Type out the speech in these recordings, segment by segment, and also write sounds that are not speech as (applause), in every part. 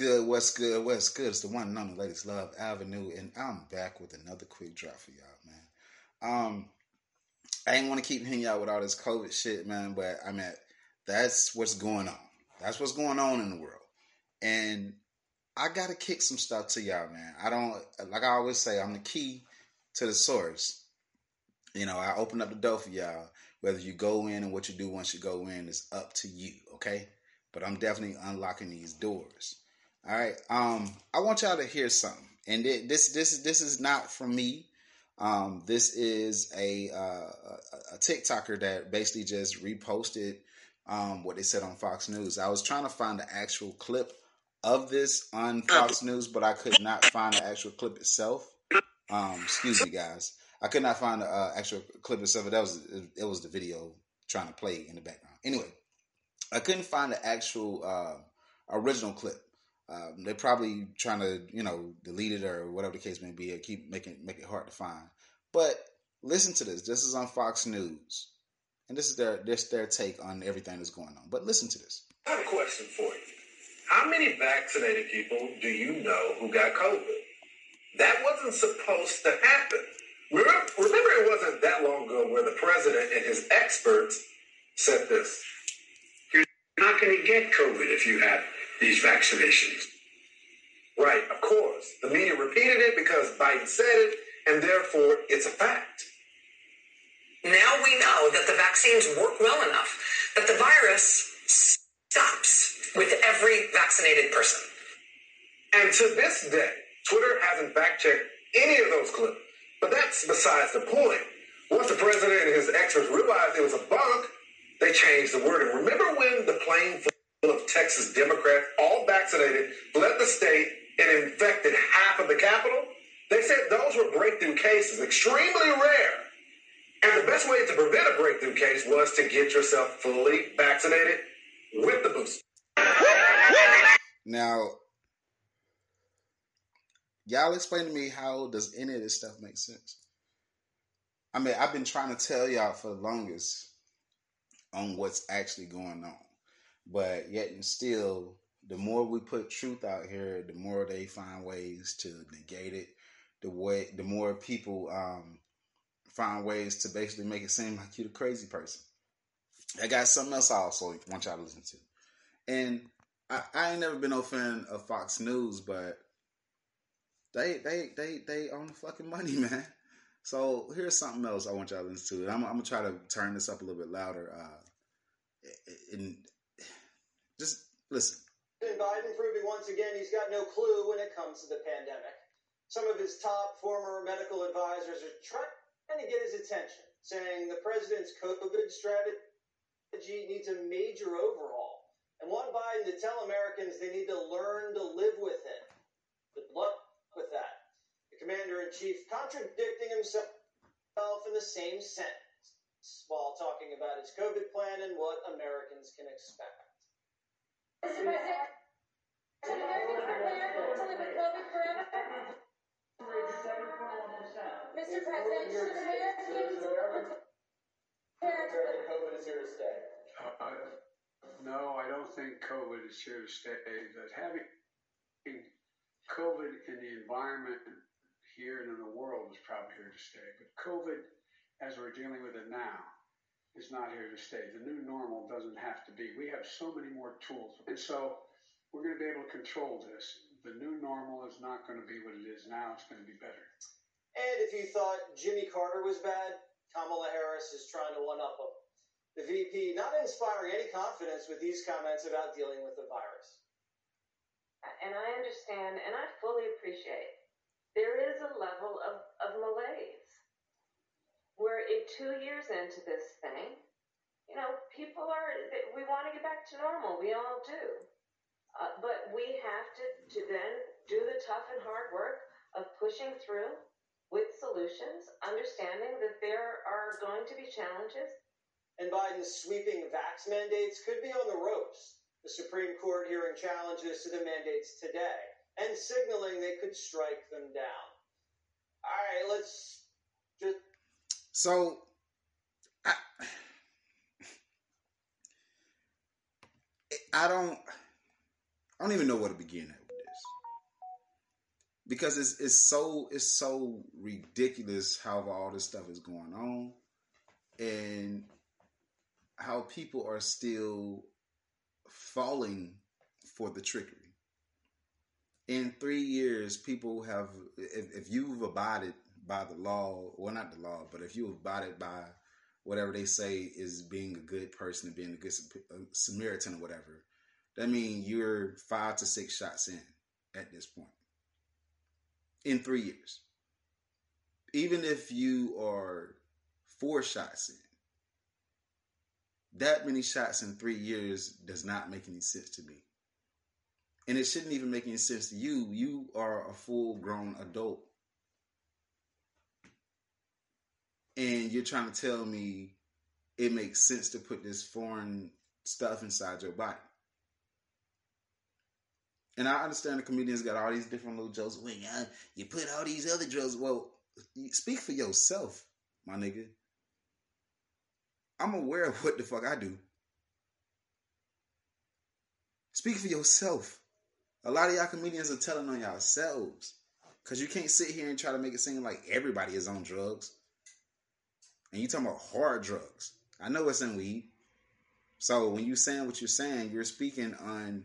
Good? What's good? What's good? It's the one and only Ladies Love Avenue, and I'm back with another quick drop for y'all, man. Um, I ain't want to keep hitting y'all with all this COVID shit, man, but I mean, that's what's going on. That's what's going on in the world, and I gotta kick some stuff to y'all, man. I don't like I always say, I'm the key to the source. You know, I open up the door for y'all. Whether you go in and what you do once you go in is up to you, okay? But I'm definitely unlocking these doors. All right. Um, I want y'all to hear something, and this this this is not from me. Um, this is a, uh, a TikToker that basically just reposted um, what they said on Fox News. I was trying to find the actual clip of this on Fox News, but I could not find the actual clip itself. Um, excuse me, guys. I could not find the uh, actual clip itself. That was it was the video trying to play in the background. Anyway, I couldn't find the actual uh, original clip. Um, they're probably trying to, you know, delete it or whatever the case may be, or keep making make it hard to find. But listen to this. This is on Fox News, and this is their this their take on everything that's going on. But listen to this. I have a question for you. How many vaccinated people do you know who got COVID? That wasn't supposed to happen. Remember, remember, it wasn't that long ago where the president and his experts said this. You're not going to get COVID if you have these vaccinations. Right, of course. The media repeated it because Biden said it, and therefore it's a fact. Now we know that the vaccines work well enough that the virus stops with every vaccinated person. And to this day, Twitter hasn't fact checked any of those clips. But that's besides the point. Once the president and his experts realized it was a bunk, they changed the word. And remember when the plane full of Texas Democrats, all vaccinated, fled the state and infected half of the Capitol? They said those were breakthrough cases, extremely rare. And the best way to prevent a breakthrough case was to get yourself fully vaccinated with the booster. Now, y'all explain to me how does any of this stuff make sense? I mean, I've been trying to tell y'all for the longest on what's actually going on, but yet and still, the more we put truth out here, the more they find ways to negate it. The way, the more people um, find ways to basically make it seem like you're the crazy person. I got something else I also want y'all to listen to, and I, I ain't never been no fan of Fox News, but they they they they own the fucking money, (laughs) man. So here's something else I want y'all to listen to. I'm, I'm gonna try to turn this up a little bit louder. Uh, and listen. Biden proving once again he's got no clue when it comes to the pandemic. Some of his top former medical advisors are trying to get his attention, saying the president's COVID strategy needs a major overhaul and want Biden to tell Americans they need to learn to live with it. Good luck with that. The commander in chief contradicting himself in the same sentence while talking about his COVID plan and what Americans can expect. Mr. President, should Americans prepare to live with COVID forever? Mr. President, should Americans prepare to COVID is here to stay. Uh, no, I don't think COVID is here to stay. That having COVID in the environment here and in the world is probably here to stay. But COVID, as we're dealing with it now, is not here to stay. The new normal doesn't have to be. We have so many more tools. And so we're going to be able to control this. The new normal is not going to be what it is now. It's going to be better. And if you thought Jimmy Carter was bad, Kamala Harris is trying to one up him. The VP not inspiring any confidence with these comments about dealing with the virus and I understand and I fully appreciate there is a level of, of malaise. We're two years into this thing. You know, people are, we want to get back to normal. We all do. Uh, but we have to, to then do the tough and hard work of pushing through with solutions, understanding that there are going to be challenges. And Biden's sweeping vax mandates could be on the ropes the Supreme Court hearing challenges to the mandates today and signaling they could strike them down. All right, let's just. So, I, I don't. I don't even know where to begin at with this because it's it's so it's so ridiculous how all this stuff is going on and how people are still falling for the trickery. In three years, people have, if, if you've abided by the law, well, not the law, but if you've abided by whatever they say is being a good person and being a good uh, Samaritan or whatever, that means you're five to six shots in at this point in three years. Even if you are four shots in, that many shots in three years does not make any sense to me. And it shouldn't even make any sense to you. You are a full grown adult. And you're trying to tell me it makes sense to put this foreign stuff inside your body. And I understand the comedians got all these different little jokes. Yeah, you put all these other drugs. Well, speak for yourself, my nigga. I'm aware of what the fuck I do. Speak for yourself. A lot of y'all comedians are telling on yourselves. Cause you can't sit here and try to make it seem like everybody is on drugs. And you talking about hard drugs. I know it's in weed. So when you saying what you're saying, you're speaking on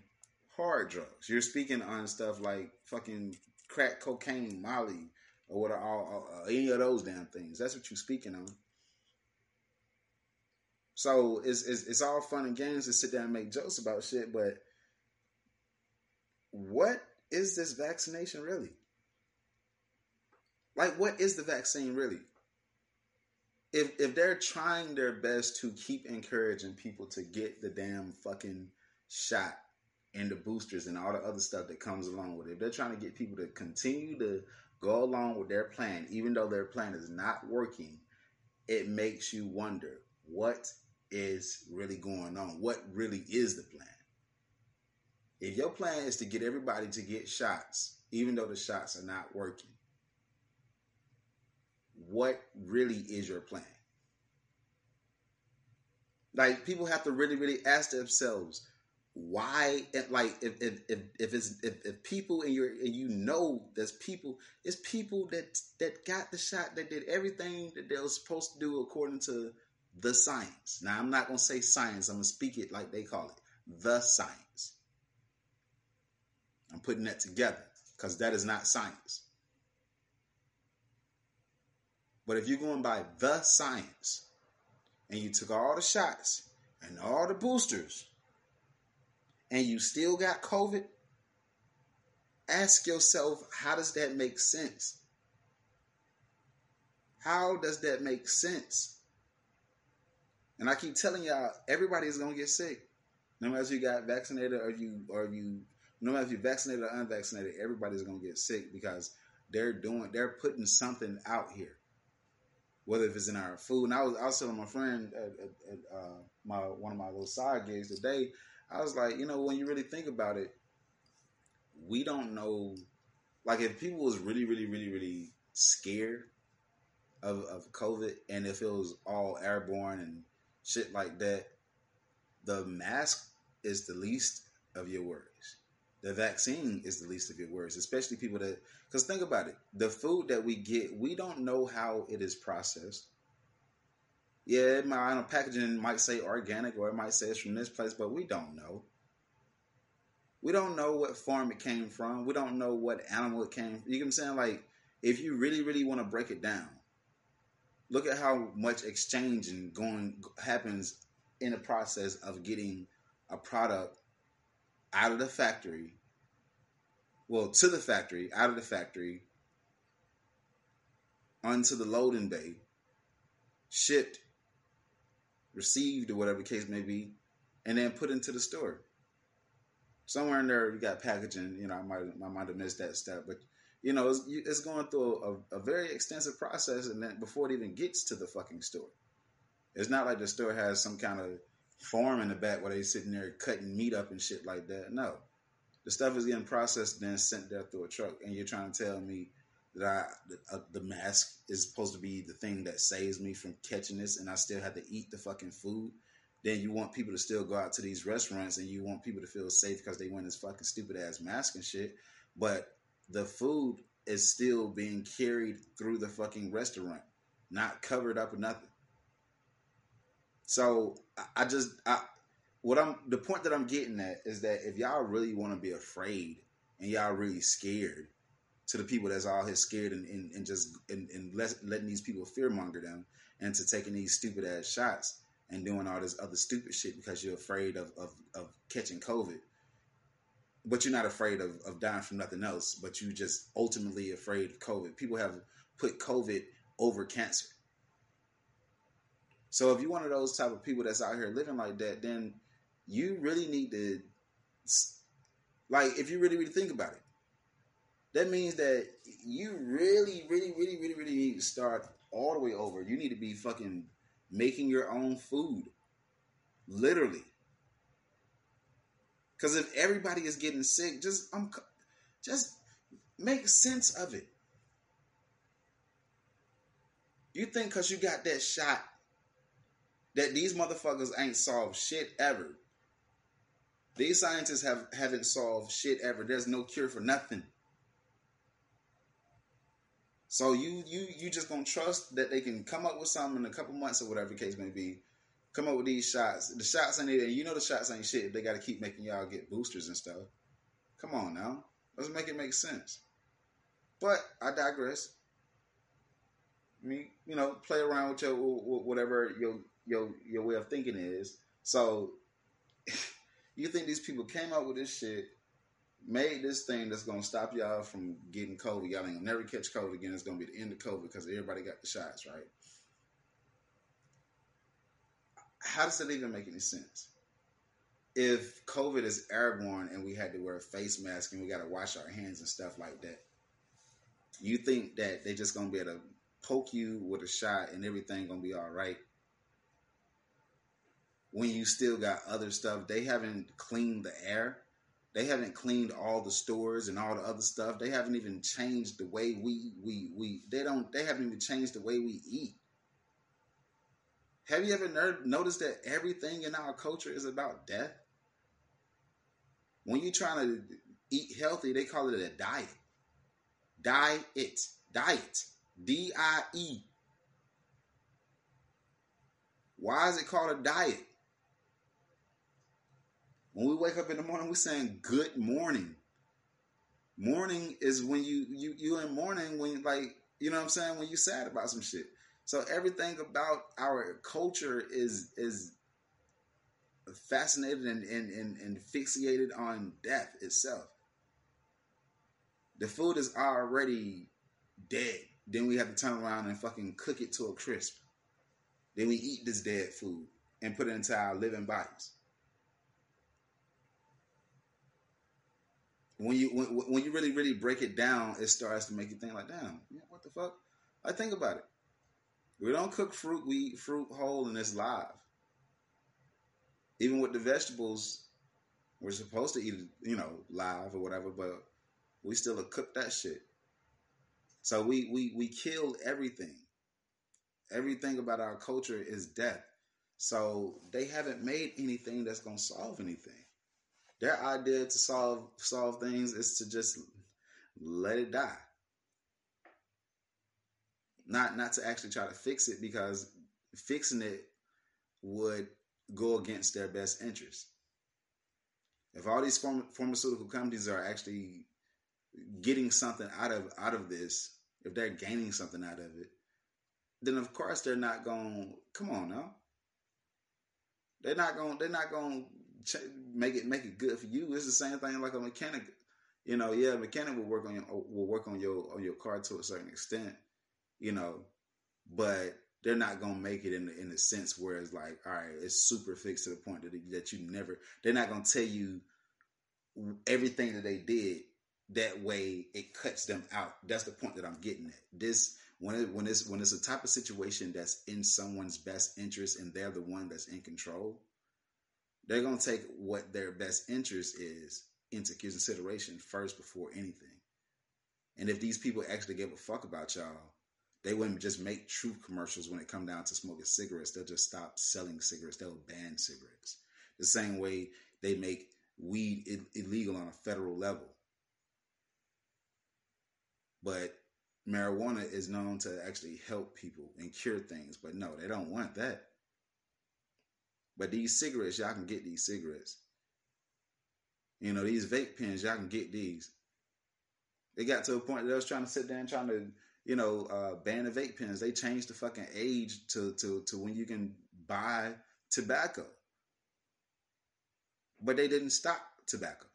hard drugs. You're speaking on stuff like fucking crack, cocaine, Molly, or what are all, uh, any of those damn things. That's what you're speaking on. So it's, it's it's all fun and games to sit down and make jokes about shit, but what is this vaccination really? Like, what is the vaccine really? If if they're trying their best to keep encouraging people to get the damn fucking shot and the boosters and all the other stuff that comes along with it, if they're trying to get people to continue to go along with their plan, even though their plan is not working, it makes you wonder what is really going on? What really is the plan? If your plan is to get everybody to get shots, even though the shots are not working, what really is your plan? Like people have to really, really ask themselves why. Like if if if, if it's if, if people in your and you know there's people, it's people that that got the shot that did everything that they were supposed to do according to the science. Now, I'm not to say science, I'm to speak it like they call it the science. I'm putting that together because that is not science. But if you're going by the science and you took all the shots and all the boosters and you still got COVID, ask yourself, how does that make sense? How does that make sense? And I keep telling y'all, everybody is gonna get sick. No matter if you got vaccinated or you or you no matter if you're vaccinated or unvaccinated, everybody's gonna get sick because they're doing they're putting something out here. Whether if it's in our food. And I was I was telling my friend at, at, at uh, my one of my little side gigs today, I was like, you know, when you really think about it, we don't know like if people was really, really, really, really scared of, of COVID and if it was all airborne and shit like that, the mask is the least of your worries. The vaccine is the least of your worries, especially people that, because think about it, the food that we get, we don't know how it is processed. Yeah, my know, packaging might say organic or it might say it's from this place, but we don't know. We don't know what farm it came from. We don't know what animal it came from. You know what I'm saying? Like, if you really, really want to break it down, look at how much exchanging going happens in the process of getting a product out of the factory. Well to the factory out of the factory onto the loading bay shipped received or whatever the case may be and then put into the store. Somewhere in there you got packaging you know i might i might have missed that step but you know, it's, it's going through a, a, very extensive process, and then before it even gets to the fucking store, it's not like the store has some kind of farm in the back where they sitting there cutting meat up and shit like that. No, the stuff is getting processed then sent there through a truck, and you're trying to tell me that I, the, uh, the mask is supposed to be the thing that saves me from catching this, and I still have to eat the fucking food then you want people to still go out to these restaurants and you want people to feel safe because they wear this fucking stupid ass mask and shit. But the food is still being carried through the fucking restaurant, not covered up or nothing. So I, just I what I'm the point that I'm getting at is that if y'all really want to be afraid and y'all really scared to the people that's all here scared and, and, and just and, and let, letting these people fearmonger them and to taking these stupid ass shots and doing all this other stupid shit because you're afraid of, of, of catching COVID. But you're not afraid of, of dying from nothing else, but you just ultimately afraid of COVID. People have put COVID over cancer. So if you're one of those type of people that's out here living like that, then you really need to like if you really really think about it that means that you really really really really really need to start all the way over. You need to be fucking making your own food literally. Because if everybody is getting sick just um, just make sense of it. You think because you got that shot that these motherfuckers ain't solved shit ever these scientists have haven't solved shit ever. There's no cure for nothing. So you you you just gonna trust that they can come up with something in a couple months or whatever the case may be. Come up with these shots. The shots ain't it, you know the shots ain't shit. They got to keep making y'all get boosters and stuff. Come on now, let's make it make sense. But I digress. I mean, you know, play around with your whatever your your your way of thinking is. So (laughs) You think these people came up with this shit, made this thing that's gonna stop y'all from getting COVID? Y'all ain't gonna never catch COVID again. It's gonna be the end of COVID because everybody got the shots, right? How does that even make any sense? If COVID is airborne and we had to wear a face mask and we got to wash our hands and stuff like that, you think that they're just gonna be able to poke you with a shot and everything gonna be all right? When you still got other stuff. They haven't cleaned the air. They haven't cleaned all the stores and all the other stuff. They haven't even changed the way we we we they don't they haven't even changed the way we eat. Have you ever noticed that everything in our culture is about death? When you're trying to eat healthy, they call it a diet. Diet. Diet. D I E. Why is it called a diet? When we wake up in the morning, we're saying good morning. Morning is when you you you in morning when like you know what I'm saying when you sad about some shit. So everything about our culture is is fascinated and, and, and, and fixated on death itself. The food is already dead. Then we have to turn around and fucking cook it to a crisp. Then we eat this dead food and put it into our living bodies. When you when, when you really really break it down, it starts to make you think like, damn, what the fuck? I think about it. We don't cook fruit. We eat fruit whole and it's live. Even with the vegetables, we're supposed to eat it, you know, live or whatever, but we still cook that shit. So we we we kill everything. Everything about our culture is death. So they haven't made anything that's gonna solve anything their idea to solve solve things is to just let it die. Not not to actually try to fix it because fixing it would go against their best interest. If all these pharma- pharmaceutical companies are actually getting something out of out of this, if they're gaining something out of it, then of course they're not going. Come on now, they're not going. They're not going make it make it good for you. It's the same thing like a mechanic. You know, yeah, mechanic will work on your will work on your on your car to a certain extent. You know, but they're not gonna make it in the, in the sense where it's like, all right, it's super fixed to the point that that you never. They're not gonna tell you everything that they did. That way, it cuts them out. That's the point that I'm getting at. This when it, when it's when it's a type of situation that's in someone's best interest and they're the one that's in control they're going to take what their best interest is into consideration first before anything. And if these people actually give a fuck about y'all, They wouldn't just make truth commercials when it come down to smoking cigarettes. They'll just stop selling cigarettes. They'll ban cigarettes. The same way they make weed illegal on a federal level. But marijuana is known to actually help people and cure things. But no, they don't want that. But these cigarettes, y'all can get these cigarettes. You know, these vape pens, y'all can get these. They got to a point that I was trying to sit down trying to, you know, uh, ban the vape pens. They changed the fucking age to, to, to when you can buy tobacco. But they didn't stop tobacco.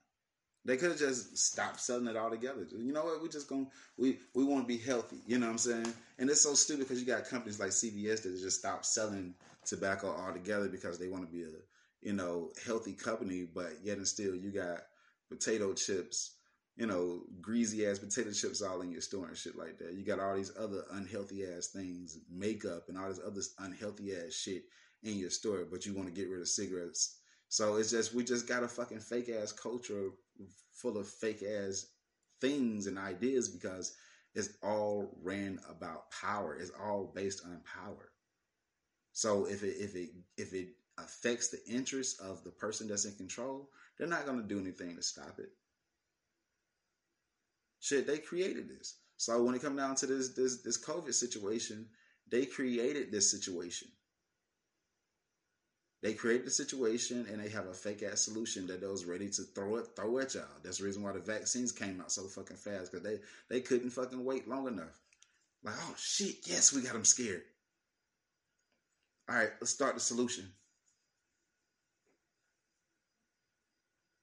They could have just stopped selling it altogether. You know what? We just going we we want to be healthy. You know what I'm saying? And it's so stupid because you got companies like CVS that just stop selling tobacco altogether because they want to be a you know healthy company. But yet and still, you got potato chips, you know, greasy ass potato chips all in your store and shit like that. You got all these other unhealthy ass things, makeup and all this other unhealthy ass shit in your store, but you want to get rid of cigarettes. So it's just we just got a fucking fake ass culture full of fake ass things and ideas because it's all ran about power. It's all based on power. So if it if it if it affects the interests of the person that's in control, they're not going to do anything to stop it. Shit, they created this. So when it come down to this this this COVID situation, they created this situation. They create the situation and they have a fake ass solution that they was ready to throw it throw at y'all. That's the reason why the vaccines came out so fucking fast because they they couldn't fucking wait long enough. Like oh shit, yes, we got them scared. All right, let's start the solution.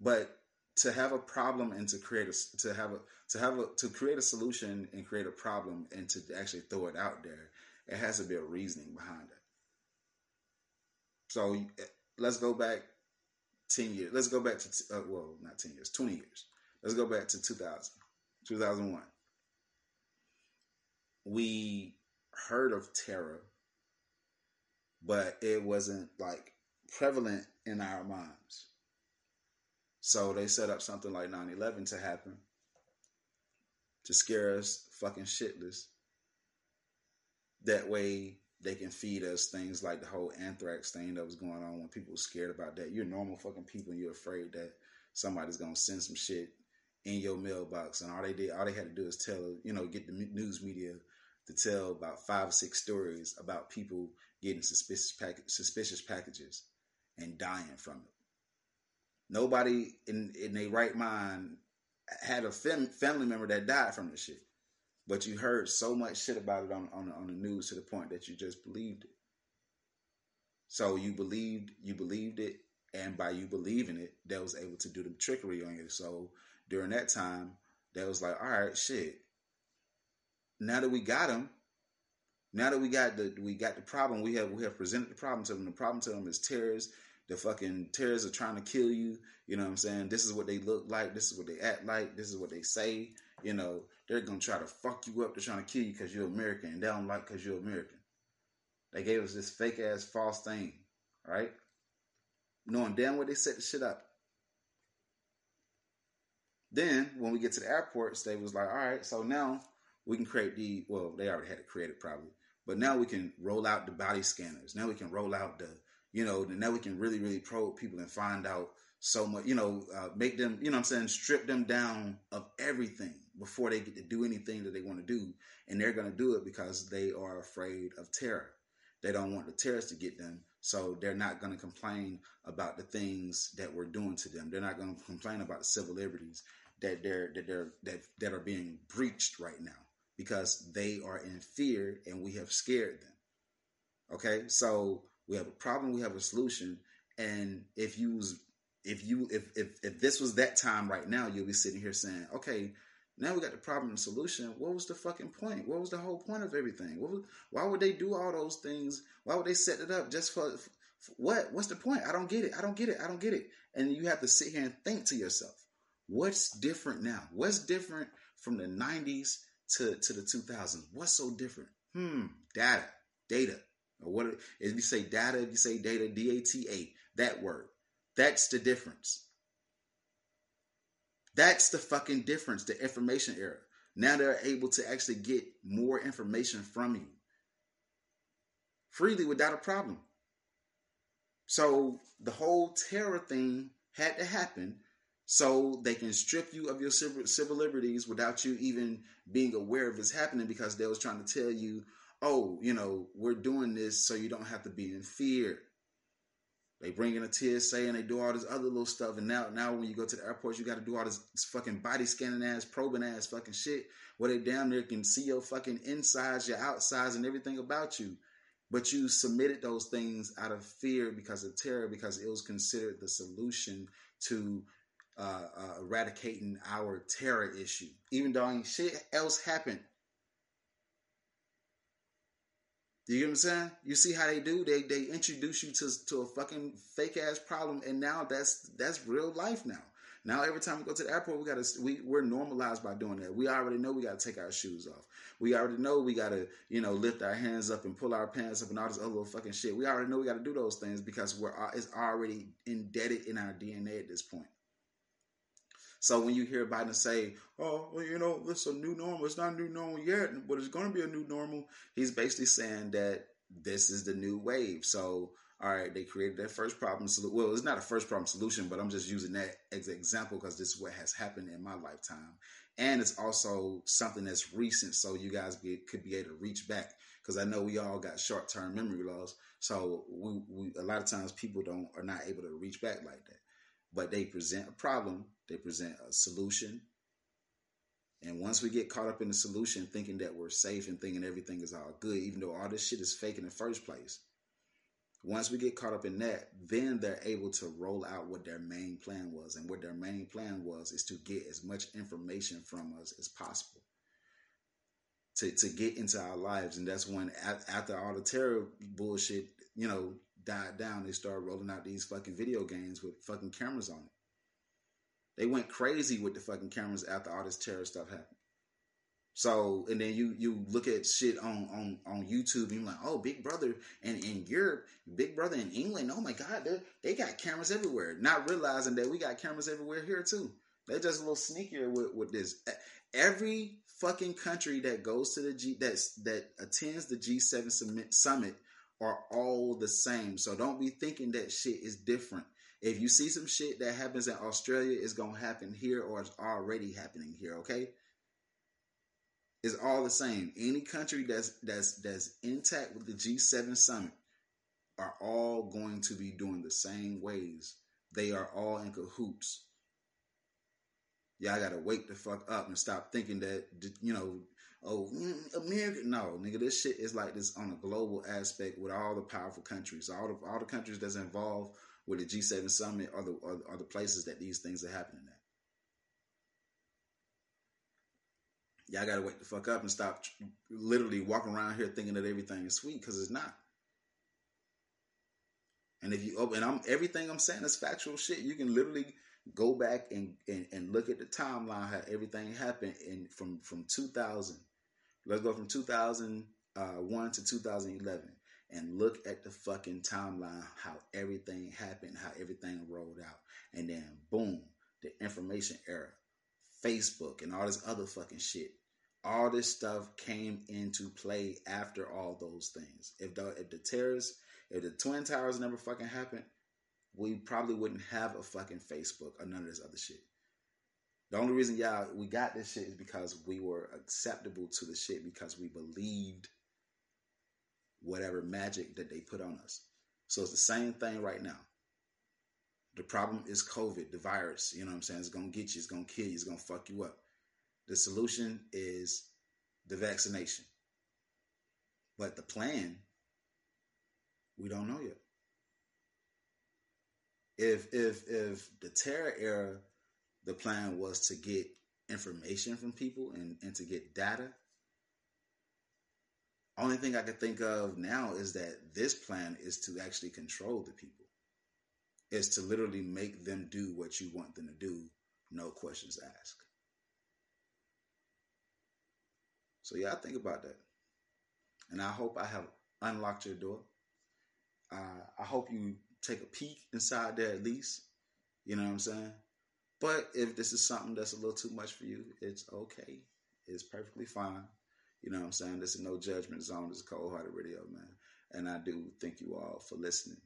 But to have a problem and to create a to have a to have a to create a solution and create a problem and to actually throw it out there, it has to be a reasoning behind it. So let's go back 10 years. Let's go back to, uh, well, not 10 years, 20 years. Let's go back to 2000, 2001. We heard of terror, but it wasn't like prevalent in our minds. So they set up something like 9 11 to happen to scare us fucking shitless. That way, they can feed us things like the whole anthrax thing that was going on when people were scared about that. You're normal fucking people and you're afraid that somebody's gonna send some shit in your mailbox. And all they did all they had to do is tell you know get the news media to tell about five or six stories about people getting suspicious pack- suspicious packages and dying from it. Nobody in in their right mind had a fam- family member that died from the shit but you heard so much shit about it on, on, on the news to the point that you just believed it. So you believed you believed it, and by you believing it, that was able to do the trickery on you. So during that time, that was like, all right, shit. Now that we got them, now that we got the we got the problem, we have we have presented the problem to them. The problem to them is terrorists. The fucking terrorists are trying to kill you. You know what I'm saying? This is what they look like. This is what they act like. This is what they say. You know, they're gonna try to fuck you up. They're trying to kill you because you're American, and they don't like because you're American. They gave us this fake ass false thing, right? Knowing damn well they set the shit up. Then when we get to the airports, they was like, all right, so now we can create the well, they already had it created probably, but now we can roll out the body scanners. Now we can roll out the, you know, now we can really, really probe people and find out so much, you know, uh, make them, you know what I'm saying, strip them down of everything before they get to do anything that they want to do. And they're going to do it because they are afraid of terror. They don't want the terrorists to get them. So they're not going to complain about the things that we're doing to them. They're not going to complain about the civil liberties that they're that they're that that are being breached right now because they are in fear and we have scared them. Okay, so we have a problem, we have a solution, and if you if you if if if this was that time right now, you'll be sitting here saying, okay, now we got the problem and solution. What was the fucking point? What was the whole point of everything? Was, why would they do all those things? Why would they set it up just for, for what? What's the point? I don't get it. I don't get it. I don't get it. And you have to sit here and think to yourself, what's different now? What's different from the 90s to, to the 2000s? What's so different? Hmm, data, data. Or what if you say data, if you say data, D A T A, that word. That's the difference. That's the fucking difference, the information era. Now they're able to actually get more information from you freely without a problem. So the whole terror thing had to happen so they can strip you of your civil, liberties without you even being aware of it's happening because they was trying to tell you, oh, you know, we're doing this so you don't have to be in fear. They bring in a TSA and they do all this other little stuff. And now, now when you go to the airport, you got to do all this, this fucking body scanning ass, probing ass fucking shit where they damn near can see your fucking insides, your outsides, and everything about you. But you submitted those things out of fear because of terror, because it was considered the solution to uh, uh, eradicating our terror issue, even though shit else happened. You get what I'm saying? You see how they do? They they introduce you to to a fucking fake ass problem, and now that's that's real life now. Now every time we go to the airport, we gotta we we're normalized by doing that. We already know we gotta take our shoes off. We already know we gotta you know lift our hands up and pull our pants up and all this other fucking shit. We already know we gotta do those things because we're it's already indebted in our DNA at this point. So when you hear Biden say, "Oh, well, you know, is a new normal. It's not a new normal yet, but it's going to be a new normal," he's basically saying that this is the new wave. So, all right, they created that first problem. Well, it's not a first problem solution, but I'm just using that as an example because this is what has happened in my lifetime, and it's also something that's recent, so you guys be, could be able to reach back. Because I know we all got short term memory loss, so we, we a lot of times people don't are not able to reach back like that but they present a problem, they present a solution. And once we get caught up in the solution, thinking that we're safe and thinking everything is all good, even though all this shit is fake in the first place, once we get caught up in that, then they're able to roll out what their main plan was. And what their main plan was is to get as much information from us as possible. To, to get into our lives. And that's when, after all the terror bullshit, you know, died down, they started rolling out these fucking video games with fucking cameras on it. They went crazy with the fucking cameras after all this terror stuff happened. So, and then you you look at shit on on on YouTube, and you're like, oh, Big Brother, and in Europe, Big Brother in England, oh my God, they got cameras everywhere. Not realizing that we got cameras everywhere here too. They're just a little sneakier with with this. Every fucking country that goes to the G that's that attends the G7 summit, summit are all the same. So don't be thinking that shit is different. If you see some shit that happens in Australia, it's gonna happen here or it's already happening here, okay? It's all the same. Any country that's that's that's intact with the G7 summit are all going to be doing the same ways. They are all in cahoots. Y'all gotta wake the fuck up and stop thinking that you know oh, mm, America. No, nigga, this shit is like this on a global aspect with all the powerful countries, all the all the countries that's involved with the G7 summit are the are, are the places that these things are happening at. Y'all gotta wake the fuck up and stop literally walking around here thinking that everything is sweet because it's not. And if you open, I'm everything I'm saying is factual shit. You can literally go back and, and, and look at the timeline how everything happened in from from 2000 let's go from 2001 uh, to 2011 and look at the fucking timeline how everything happened how everything rolled out. And then boom the information era facebook and all this other fucking shit. All this stuff came into play after all those things. If the if the terrorists if the twin towers never fucking happened we probably wouldn't have a fucking Facebook or none of this other shit. The only reason y'all we got this shit is because we were acceptable to the shit because we believed whatever magic that they put on us. So it's the same thing right now. The problem is COVID, the virus. You know what I'm saying? It's gonna get you, it's gonna kill you, it's gonna fuck you up. The solution is the vaccination. But the plan, we don't know yet if if if the terror era, the plan was to get information from people and, and to get data. Only thing I can think of now is that this plan is to actually control the people. Is to literally make them do what you want them to do, no questions asked. So yeah, I think about that. And I hope I have unlocked your door. Uh, I hope you take a peek inside there at least. You know what I'm saying? But if this is something that's a little too much for you, it's okay. It's perfectly fine. You know what I'm saying? This is no judgment zone. This is cold hearted radio, man. And I do thank you all for listening.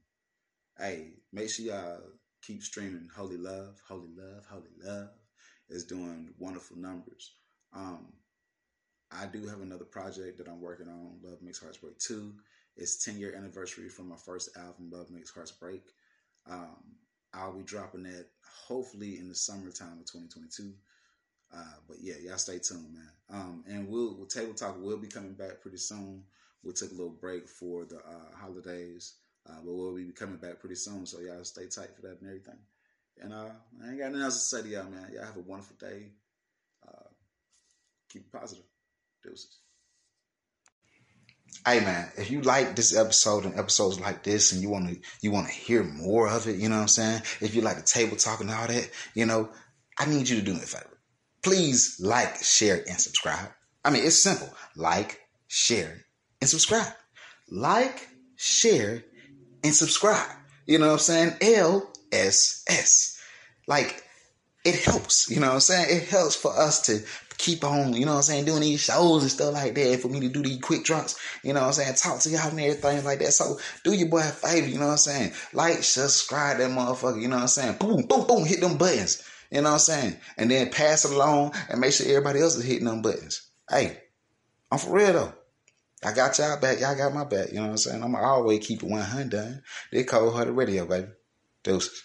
Hey, make sure y'all keep streaming Holy Love, Holy Love, Holy Love. It's doing wonderful numbers. Um, I do have another project that I'm working on, Love Makes Hearts Break 2. It's 10 year anniversary from my first album, Love Makes Hearts Break. Um, I'll be dropping that hopefully in the summertime of 2022. Uh, but yeah, y'all stay tuned, man. Um, and we'll, we'll table talk will be coming back pretty soon. We took a little break for the uh, holidays, uh, but we'll be coming back pretty soon. So y'all stay tight for that and everything. And uh, I ain't got nothing else to say to y'all, man. Y'all have a wonderful day. Uh, keep it positive. Deuces. Hey man, if you like this episode and episodes like this and you want to you want to hear more of it, you know what I'm saying? If you like the table talk and all that, you know, I need you to do me a favor. Please like, share, and subscribe. I mean, it's simple. Like, share, and subscribe. Like, share, and subscribe. You know what I'm saying? L S S. Like, it helps. You know what I'm saying? It helps for us to keep on, you know what I'm saying, doing these shows and stuff like that, for me to do these quick drops, you know what I'm saying, talk to y'all and everything like that. So do your boy a favor, you know what I'm saying? Like, subscribe that motherfucker, you know what I'm saying? Boom, boom, boom, hit them buttons. You know what I'm saying? And then pass it along and make sure everybody else is hitting them buttons. Hey, I'm for real though. I got y'all back. Y'all got my back. You know what I'm saying? I'm always keep it 100. They cold hearted radio, baby. Deuces.